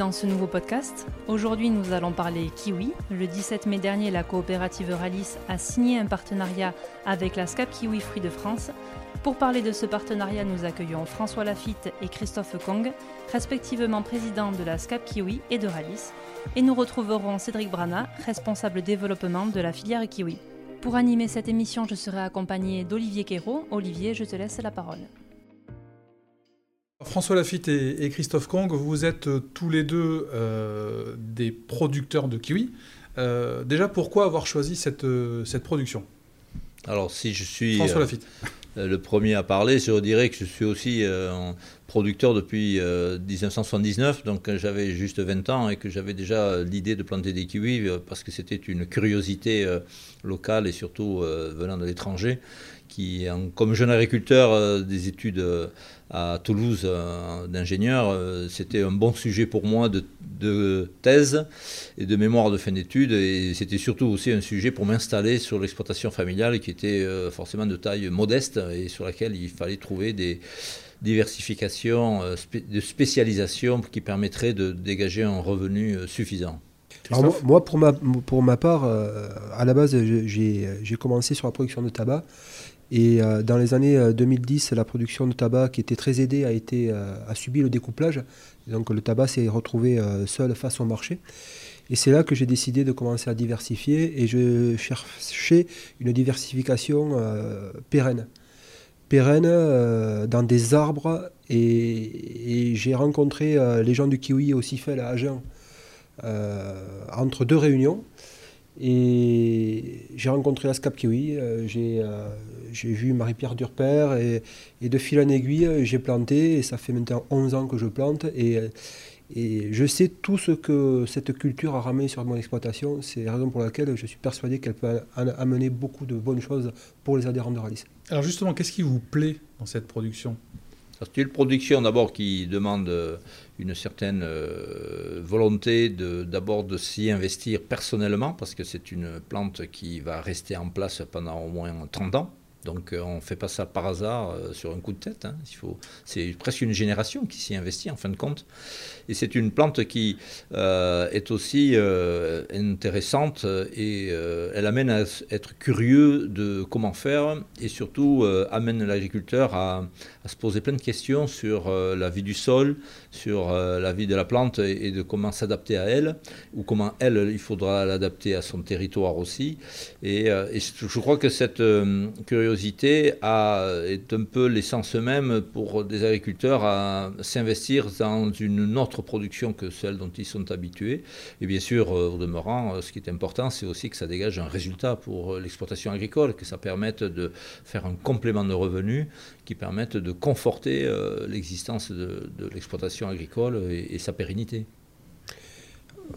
dans ce nouveau podcast. Aujourd'hui, nous allons parler kiwi. Le 17 mai dernier, la coopérative Ralis a signé un partenariat avec la SCAP Kiwi Fruits de France. Pour parler de ce partenariat, nous accueillons François Lafitte et Christophe Kong, respectivement présidents de la SCAP Kiwi et de Ralis. Et nous retrouverons Cédric Brana, responsable développement de la filière kiwi. Pour animer cette émission, je serai accompagné d'Olivier Quérault. Olivier, je te laisse la parole. François Lafitte et, Christophe Kong, vous êtes euh, tous les deux euh, des producteurs de kiwi. Euh, déjà, pourquoi avoir choisi cette, cette production? Alors, si je suis François Lafitte. le premier à parler, je dirais que je suis aussi producteur depuis 1979, donc j'avais juste 20 ans et que j'avais déjà l'idée de planter des kiwis parce que c'était une curiosité locale et surtout venant de l'étranger qui, comme jeune agriculteur, euh, des études euh, à Toulouse euh, d'ingénieur, c'était un bon sujet pour moi de, thèse et de mémoire de fin d'études. Et c'était surtout aussi un sujet pour m'installer sur l'exploitation familiale qui était forcément de taille modeste et sur laquelle il fallait trouver des diversifications, de spécialisation qui permettraient de dégager un revenu suffisant. moi, pour ma, pour ma part, à la base, j'ai commencé sur la production de tabac et euh, dans les années 2010, euh, la production de tabac, qui était très aidée, a, été, euh, a subi le découplage. donc le tabac s'est retrouvé seul face au marché. Et c'est là que j'ai décidé de commencer à diversifier et je cherchais une diversification pérenne. Pérenne dans des arbres et, j'ai rencontré les gens du kiwi au Cifel à Agen entre deux réunions. Et j'ai rencontré la SCAP Kiwi, euh, euh, j'ai vu Marie-Pierre Durper et, et, de fil en aiguille, j'ai planté et ça fait maintenant 11 ans que je plante et, et je sais tout ce que cette culture a ramené sur mon exploitation. C'est la raison pour laquelle je suis persuadé qu'elle peut amener beaucoup de bonnes choses pour les adhérents de Ralis. Alors justement, qu'est-ce qui vous plaît dans cette production? C'est une production d'abord qui demande une certaine euh, volonté d'abord de, s'y investir personnellement, parce que c'est une plante qui va rester en place pendant au moins 30 ans. Donc euh, on ne fait pas ça par hasard euh, sur un coup de tête. Hein. c'est presque une génération qui s'y investit en fin de compte. Et c'est une plante qui est aussi intéressante et elle amène à être curieux de comment faire et surtout amène l'agriculteur à, se poser plein de questions sur la vie du sol, sur euh, la vie de la plante et, de comment s'adapter à elle, ou comment elle, il faudra l'adapter à son territoire aussi. Et, euh, je crois que cette euh, est un peu l'essence même pour des agriculteurs à s'investir dans une autre production que celle dont ils sont habitués. Et bien sûr, au demeurant, ce qui est important, c'est aussi que ça dégage un résultat pour l'exploitation agricole, que ça permette de faire un complément de revenus qui permette de conforter l'existence de l'exploitation agricole et, sa pérennité.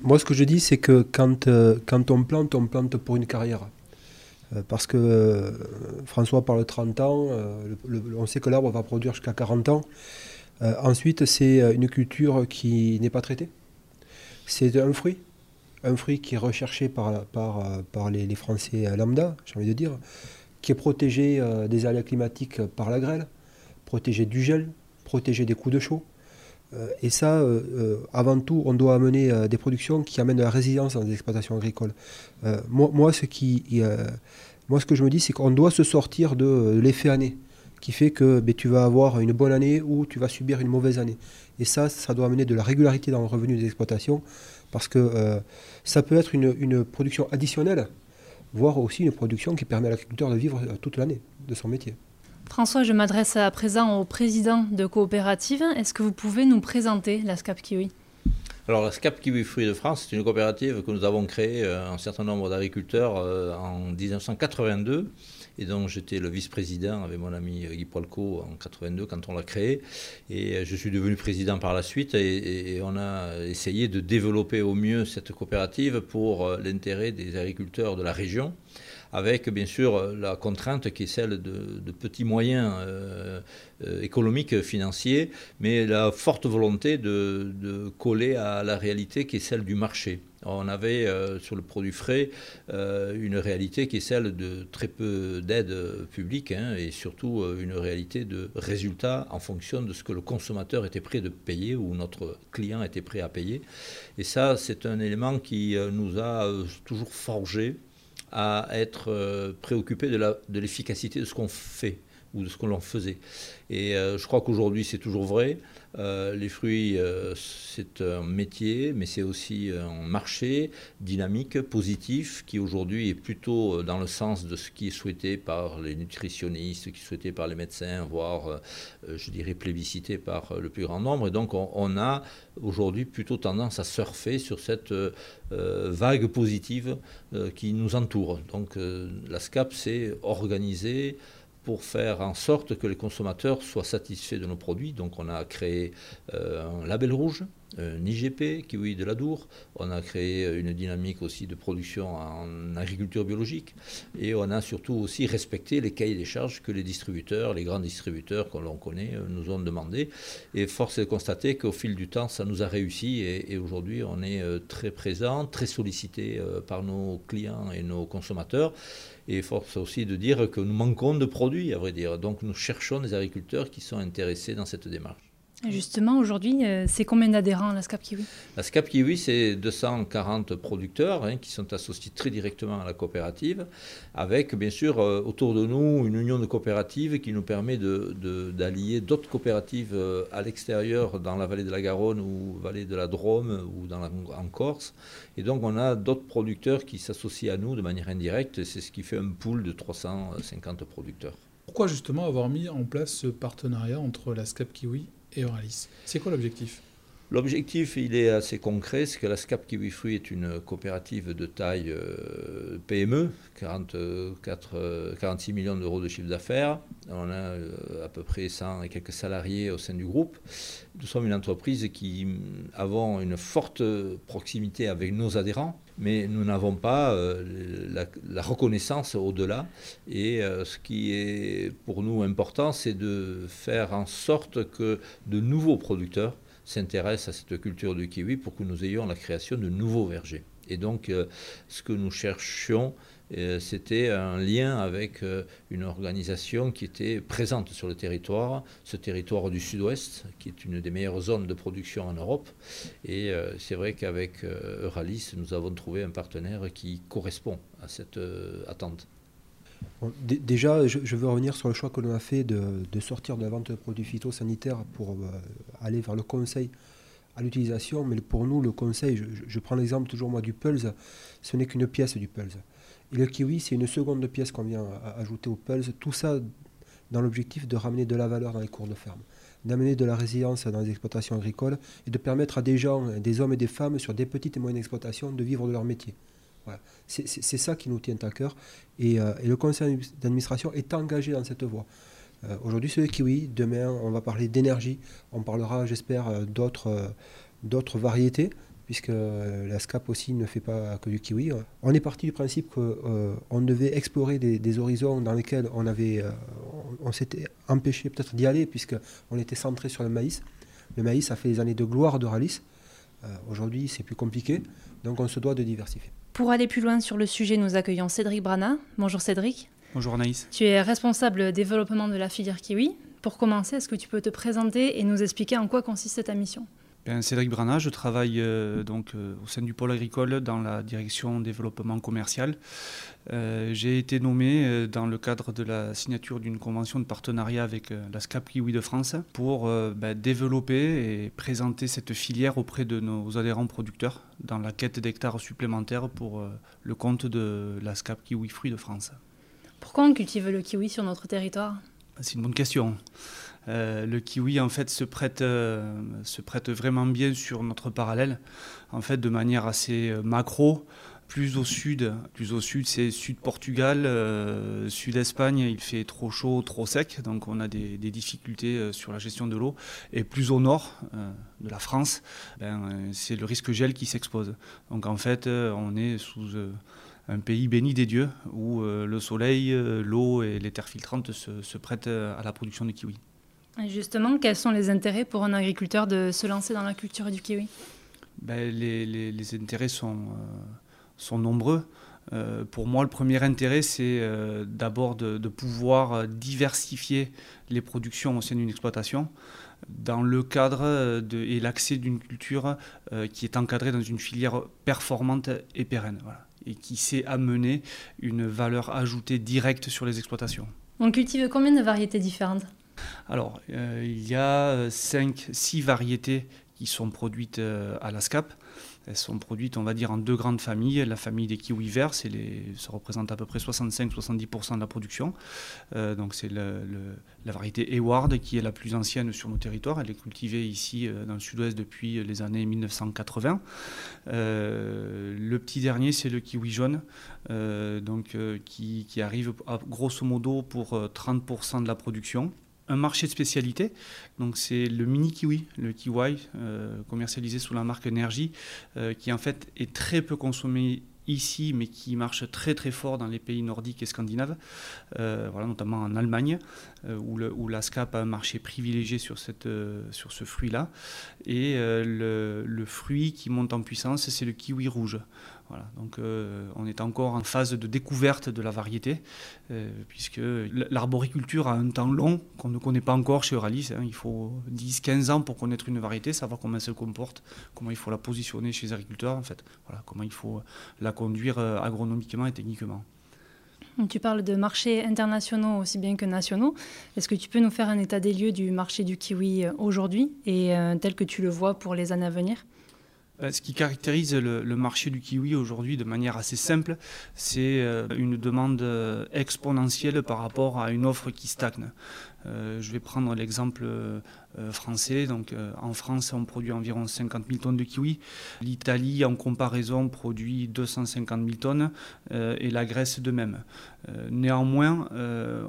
Moi, ce que je dis, c'est que quand, euh, quand on plante, on plante pour une carrière. Euh, parce que euh, François parle de 30 ans, on sait que l'arbre va produire jusqu'à 40 ans. ensuite, c'est une culture qui n'est pas traitée. C'est un fruit, un fruit qui est recherché par les, les, Français lambda, j'ai envie de dire, qui est protégé des aléas climatiques par la grêle, protégé du gel, protégé des coups de chaud. Euh, et ça, euh, euh, avant tout, on doit amener des productions qui amènent de la résilience dans les exploitations agricoles. moi, ce que je me dis, c'est qu'on doit se sortir de l'effet année, qui fait que ben, tu vas avoir une bonne année ou tu vas subir une mauvaise année. Et ça, ça doit amener de la régularité dans le revenu des exploitations, parce que ça peut être une, production additionnelle, voire aussi une production qui permet à l'agriculteur de vivre toute l'année de son métier. François, je m'adresse à présent au président de coopérative. Est-ce que vous pouvez nous présenter la SCAP Kiwi? Alors, la SCAP Kiwi Fruits de France, c'est une coopérative que nous avons créée, euh, un certain nombre d'agriculteurs, euh, en 1982, et dont j'étais le vice-président avec mon ami Guy Poilco en 82 quand on l'a créée. Et euh, je suis devenu président par la suite, et, on a essayé de développer au mieux cette coopérative pour l'intérêt des agriculteurs de la région avec bien sûr la contrainte qui est celle de, petits moyens euh, économique, financier, mais la forte volonté de, coller à la réalité qui est celle du marché. On avait sur le produit frais une réalité qui est celle de très peu d'aides publiques hein, et surtout une réalité de résultats en fonction de ce que le consommateur était prêt de payer ou notre client était prêt à payer. Et ça, c'est un élément qui nous a toujours forgé à être euh, préoccupé de l'efficacité de, de ce qu'on fait ou de ce que l'on faisait. Et euh, je crois qu'aujourd'hui, c'est toujours vrai. Euh, les fruits, euh, c'est un métier, mais c'est aussi un marché dynamique, positif, qui aujourd'hui est plutôt dans le sens de ce qui est souhaité par les nutritionnistes, qui est souhaité par les médecins, voire, je dirais, plébiscité par le plus grand nombre. Et donc, on, on a aujourd'hui plutôt tendance à surfer sur cette vague positive qui nous entoure. Donc, la SCAP, c'est organiser pour faire en sorte que les consommateurs soient satisfaits de nos produits. Donc on a créé euh, un label rouge, un IGP, Kiwi de la Dour. On a créé une dynamique aussi de production en agriculture biologique. Et on a surtout aussi respecté les cahiers des charges que les distributeurs, les grands distributeurs que l'on connaît, euh, nous ont demandé. Et force est de constater qu'au fil du temps, ça nous a réussi. Et, aujourd'hui, on est euh, très présent, très sollicité par nos clients et nos consommateurs. Et force aussi de dire que nous manquons de produits, à vrai dire. Donc nous cherchons des agriculteurs qui sont intéressés dans cette démarche. Justement, aujourd'hui, euh, c'est combien d'adhérents la SCAP Kiwi? La SCAP Kiwi, c'est 240 producteurs hein, qui sont associés très directement à la coopérative, avec bien sûr euh, autour de nous une union de coopératives qui nous permet d'allier de, d'autres coopératives euh, à l'extérieur, dans la vallée de la Garonne ou vallée de la Drôme ou dans en Corse. Et donc on a d'autres producteurs qui s'associent à nous de manière indirecte, c'est ce qui fait un pool de 350 producteurs. Pourquoi justement avoir mis en place ce partenariat entre la SCAP Kiwi et Euralis. C'est quoi l'objectif? L'objectif, il est assez concret, c'est que la SCAP Kiwi Fruit est une coopérative de taille euh, PME, 44, 46 euh, millions d'euros de chiffre d'affaires. On a euh, à peu près 100 et quelques salariés au sein du groupe. Nous sommes une entreprise qui avons une forte proximité avec nos adhérents, mais nous n'avons pas la, reconnaissance au-delà. Et ce qui est pour nous important, c'est de faire en sorte que de nouveaux producteurs s'intéresse à cette culture du kiwi pour que nous ayons la création de nouveaux vergers. Et donc, euh, ce que nous cherchions, euh, c'était un lien avec euh, une organisation qui était présente sur le territoire, ce territoire du sud-ouest, qui est une des meilleures zones de production en Europe. Et c'est vrai qu'avec Euralis, nous avons trouvé un partenaire qui correspond à cette attente déjà, je, veux revenir sur le choix que l'on a fait de, sortir de la vente de produits phytosanitaires pour euh, aller vers le conseil à l'utilisation. Mais pour nous, le conseil, je, prends l'exemple toujours moi du Pulse, ce n'est qu'une pièce du Pulse. Et le kiwi, c'est une seconde pièce qu'on vient ajouter au Pulse. Tout ça dans l'objectif de ramener de la valeur dans les cours de ferme, d'amener de la résilience dans les exploitations agricoles et de permettre à des gens, des hommes et des femmes sur des petites et moyennes exploitations de vivre de leur métier. C'est ça qui nous tient à cœur. Et, euh, le conseil d'administration est engagé dans cette voie. Euh, aujourd'hui, c'est le kiwi. Demain, on va parler d'énergie. On parlera, j'espère, euh, d'autres variétés, puisque la SCAP aussi ne fait pas que du kiwi. On est parti du principe qu'on devait explorer des, horizons dans lesquels on, on, s'était empêché peut-être d'y aller, puisqu'on était centré sur le maïs. Le maïs a fait des années de gloire de Ralis. Aujourd'hui, c'est plus compliqué, donc on se doit de diversifier. Pour aller plus loin sur le sujet, nous accueillons Cédric Brana. Bonjour Cédric. Bonjour Anaïs. Tu es responsable développement de la filière kiwi. Pour commencer, est-ce que tu peux te présenter et nous expliquer en quoi consiste ta mission? Cédric Brana, je travaille euh, donc euh, au sein du pôle agricole dans la direction développement commercial. Euh, j'ai été nommé dans le cadre de la signature d'une convention de partenariat avec la SCAP Kiwi de France pour bah, développer et présenter cette filière auprès de nos adhérents producteurs dans la quête d'hectares supplémentaires pour le compte de la SCAP Kiwi Fruits de France. Pourquoi on cultive le kiwi sur notre territoire? C'est une bonne question. Euh, le kiwi en fait se prête, euh, se prête vraiment bien sur notre parallèle, en fait de manière assez euh, macro. Plus au sud, plus au sud c'est sud Portugal, sud Espagne, il fait trop chaud, trop sec, donc on a des, difficultés sur la gestion de l'eau. Et plus au nord de la France, ben, c'est le risque gel qui s'expose. Donc en fait on est sous un pays béni des dieux où le soleil, l'eau et les terres filtrantes se, se prêtent à la production de kiwi. justement, quels sont les intérêts pour un agriculteur de se lancer dans la culture du kiwi? Ben, les, intérêts sont, sont nombreux. Euh, pour moi, le premier intérêt, c'est euh, d'abord de, pouvoir euh, diversifier les productions au sein d'une exploitation dans le cadre de, et l'accès d'une culture qui est encadrée dans une filière performante et pérenne, et qui sait amener une valeur ajoutée directe sur les exploitations. On cultive combien de variétés différentes? Alors, il y a 5-6 variétés qui sont produites à la SCAP. Elles sont produites, on va dire, en deux grandes familles. La famille des kiwis verts, ça représente à peu près 65-70% de la production. Euh, donc c'est la variété Eward qui est la plus ancienne sur nos territoires. Elle est cultivée ici euh, dans le sud-ouest depuis les années 1980. Euh, le petit dernier, c'est le kiwi jaune, donc, qui, arrive grosso modo pour 30% de la production un marché de spécialité. Donc c'est le mini kiwi, le kiwi euh, commercialisé sous la marque Energy, euh, qui en fait est très peu consommé ici, mais qui marche très très fort dans les pays nordiques et scandinaves, euh, voilà, notamment en Allemagne, où, la SCAP a un marché privilégié sur, ce fruit-là. Et le, fruit qui monte en puissance, c'est le kiwi rouge donc euh, on est encore en phase de découverte de la variété, euh, puisque l'arboriculture a un temps long qu'on ne connaît pas encore chez Euralis. Hein. Il faut 10-15 ans pour connaître une variété, savoir comment elle se comporte, comment il faut la positionner chez les agriculteurs, en fait. Voilà, comment il faut la conduire euh, agronomiquement et techniquement. Tu parles de marchés internationaux aussi bien que nationaux. Est-ce que tu peux nous faire un état des lieux du marché du kiwi aujourd'hui et tel que tu le vois pour les années à venir? Ce qui caractérise le, marché du kiwi aujourd'hui de manière assez simple, c'est euh, une demande euh, exponentielle par rapport à une offre qui stagne. je vais prendre l'exemple français. Donc, en France, on produit environ 50 000 tonnes de kiwi. L'Italie, en comparaison, produit 250 000 tonnes et la Grèce de même. néanmoins,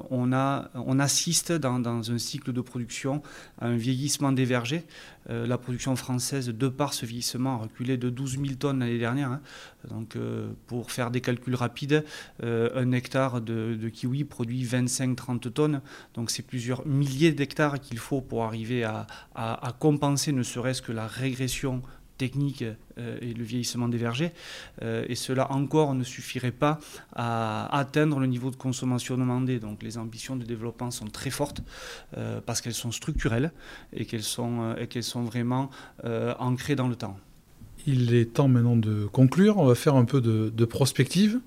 on, a, on, assiste dans, dans, un cycle de production à un vieillissement des vergers. la production française, de par ce vieillissement, a reculé de 12 000 tonnes l'année dernière. Hein. Donc, euh, pour faire des calculs rapides, euh, un hectare de, kiwi produit 25-30 tonnes. Donc, c'est plusieurs milliers d'hectares qu'il faut pour arriver à, compenser ne serait-ce que la régression technique euh, et le vieillissement des vergers. et cela encore ne suffirait pas à atteindre le niveau de consommation demandé. Donc les ambitions de développement sont très fortes parce qu'elles sont structurelles et qu'elles sont, et qu'elles sont vraiment ancrées dans le temps. Il est temps maintenant de conclure. On va faire un peu de, prospective.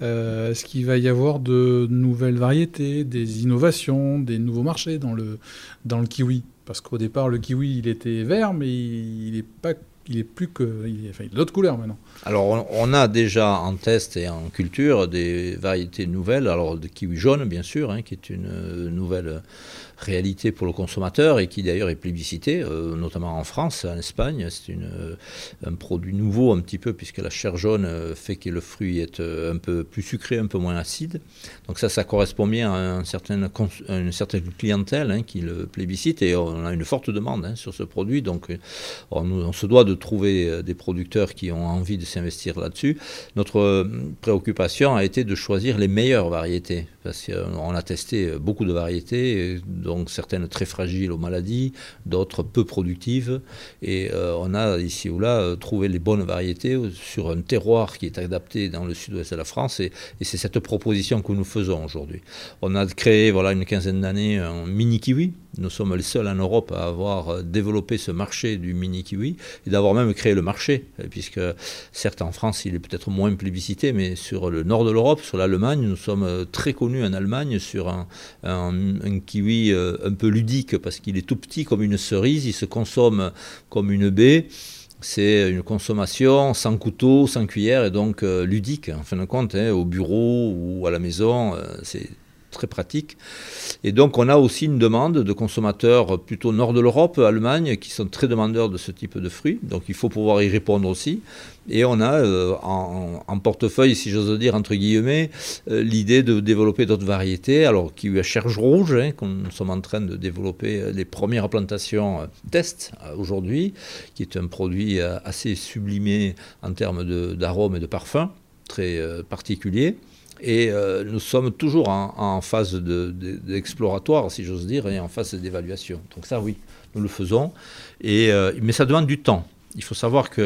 Euh, est-ce qu'il va y avoir de nouvelles variétés, des innovations, des nouveaux marchés dans le, dans le kiwi? Parce qu'au départ, le kiwi, il était vert, mais il n'est pas il est plus que. Il est, enfin, d'autres couleurs maintenant. Alors, on, a déjà en test et en culture des variétés nouvelles. Alors, de kiwi jaune, bien sûr, hein, qui est une euh, nouvelle réalité pour le consommateur et qui d'ailleurs est plébiscité, euh, notamment en France, en Espagne. C'est euh, un produit nouveau un petit peu puisque la chair jaune euh, fait que le fruit est un peu plus sucré, un peu moins acide. Donc ça, ça correspond bien à, une certaine clientèle hein, qui le plébiscite et on a une forte demande hein, sur ce produit. Donc on, on, se doit de trouver des producteurs qui ont envie de s'investir là-dessus. Notre préoccupation a été de choisir les meilleures variétés parce qu'on a testé beaucoup de variétés donc certaines très fragiles aux maladies, d'autres peu productives. Et euh, on a ici ou là euh, trouvé les bonnes variétés sur un terroir qui est adapté dans le sud-ouest de la France. Et, c'est cette proposition que nous faisons aujourd'hui. On a créé, voilà, une quinzaine d'années, un mini kiwi. Nous sommes les seuls en Europe à avoir euh, développé ce marché du mini kiwi et d'avoir même créé le marché, puisque certes en France il est peut-être moins plébiscité, mais sur le nord de l'Europe, sur l'Allemagne, nous sommes très connus en Allemagne sur un, un kiwi euh, un peu ludique parce qu'il est tout petit comme une cerise, il se consomme comme une baie. C'est une consommation sans couteau, sans cuillère et donc euh, ludique en fin de compte, hein, au bureau ou à la maison. Euh, c'est très pratique. Et donc on a aussi une demande de consommateurs plutôt nord de l'Europe, Allemagne, qui sont très demandeurs de ce type de fruits. Donc il faut pouvoir y répondre aussi. Et on a euh, en, portefeuille, si j'ose dire, entre guillemets, euh, l'idée de développer d'autres variétés. Alors kiwi à cherche rouge, hein, nous sommes en train de développer euh, les premières plantations test aujourd'hui, qui est un produit assez sublimé en termes d'arômes et de parfums, très particulier Et euh, nous sommes toujours en, phase d'exploratoire, si j'ose dire, et en phase d'évaluation. Donc ça, oui, nous le faisons. Et, euh, mais ça demande du temps. Il faut savoir que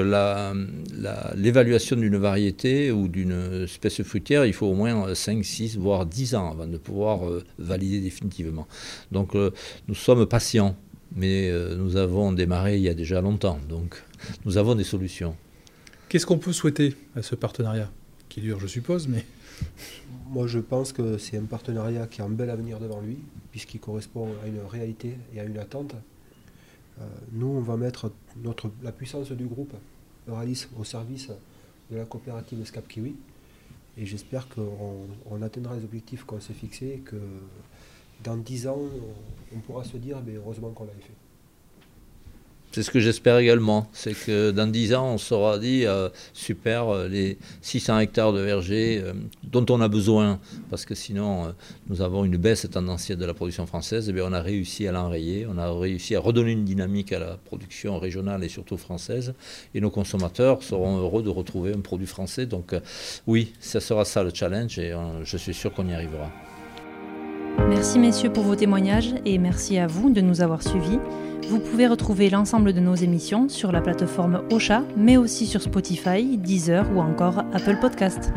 l'évaluation d'une variété ou d'une espèce fruitière, il faut au moins 5, 6, voire 10 ans avant de pouvoir euh, valider définitivement. Donc nous sommes patients, mais nous avons démarré il y a déjà longtemps. Donc nous avons des solutions. Qu'est-ce qu'on peut souhaiter à ce partenariat Qui dure, je suppose, mais... Moi, je pense que c'est un partenariat qui a un bel avenir devant lui, puisqu'il correspond à une réalité et à une attente. Euh, nous, on va mettre notre, la puissance du groupe Euralis au service de la coopérative SCAP Kiwi. Et j'espère qu'on atteindra les objectifs qu'on s'est fixés et que dans dix ans, on, pourra se dire mais heureusement qu'on l'avait fait. C'est ce que j'espère également. C'est que dans 10 ans, on sera dit euh, super, euh, les 600 hectares de vergers euh, dont on a besoin, parce que sinon, nous avons une baisse tendancielle de la production française. Et eh bien, on a réussi à l'enrayer, on a réussi à redonner une dynamique à la production régionale et surtout française. Et nos consommateurs seront heureux de retrouver un produit français. Donc, oui, ça sera ça le challenge et je suis sûr qu'on y arrivera. Merci messieurs pour vos témoignages et merci à vous de nous avoir suivis. Vous pouvez retrouver l'ensemble de nos émissions sur la plateforme Ocha, mais aussi sur Spotify, Deezer ou encore Apple Podcast.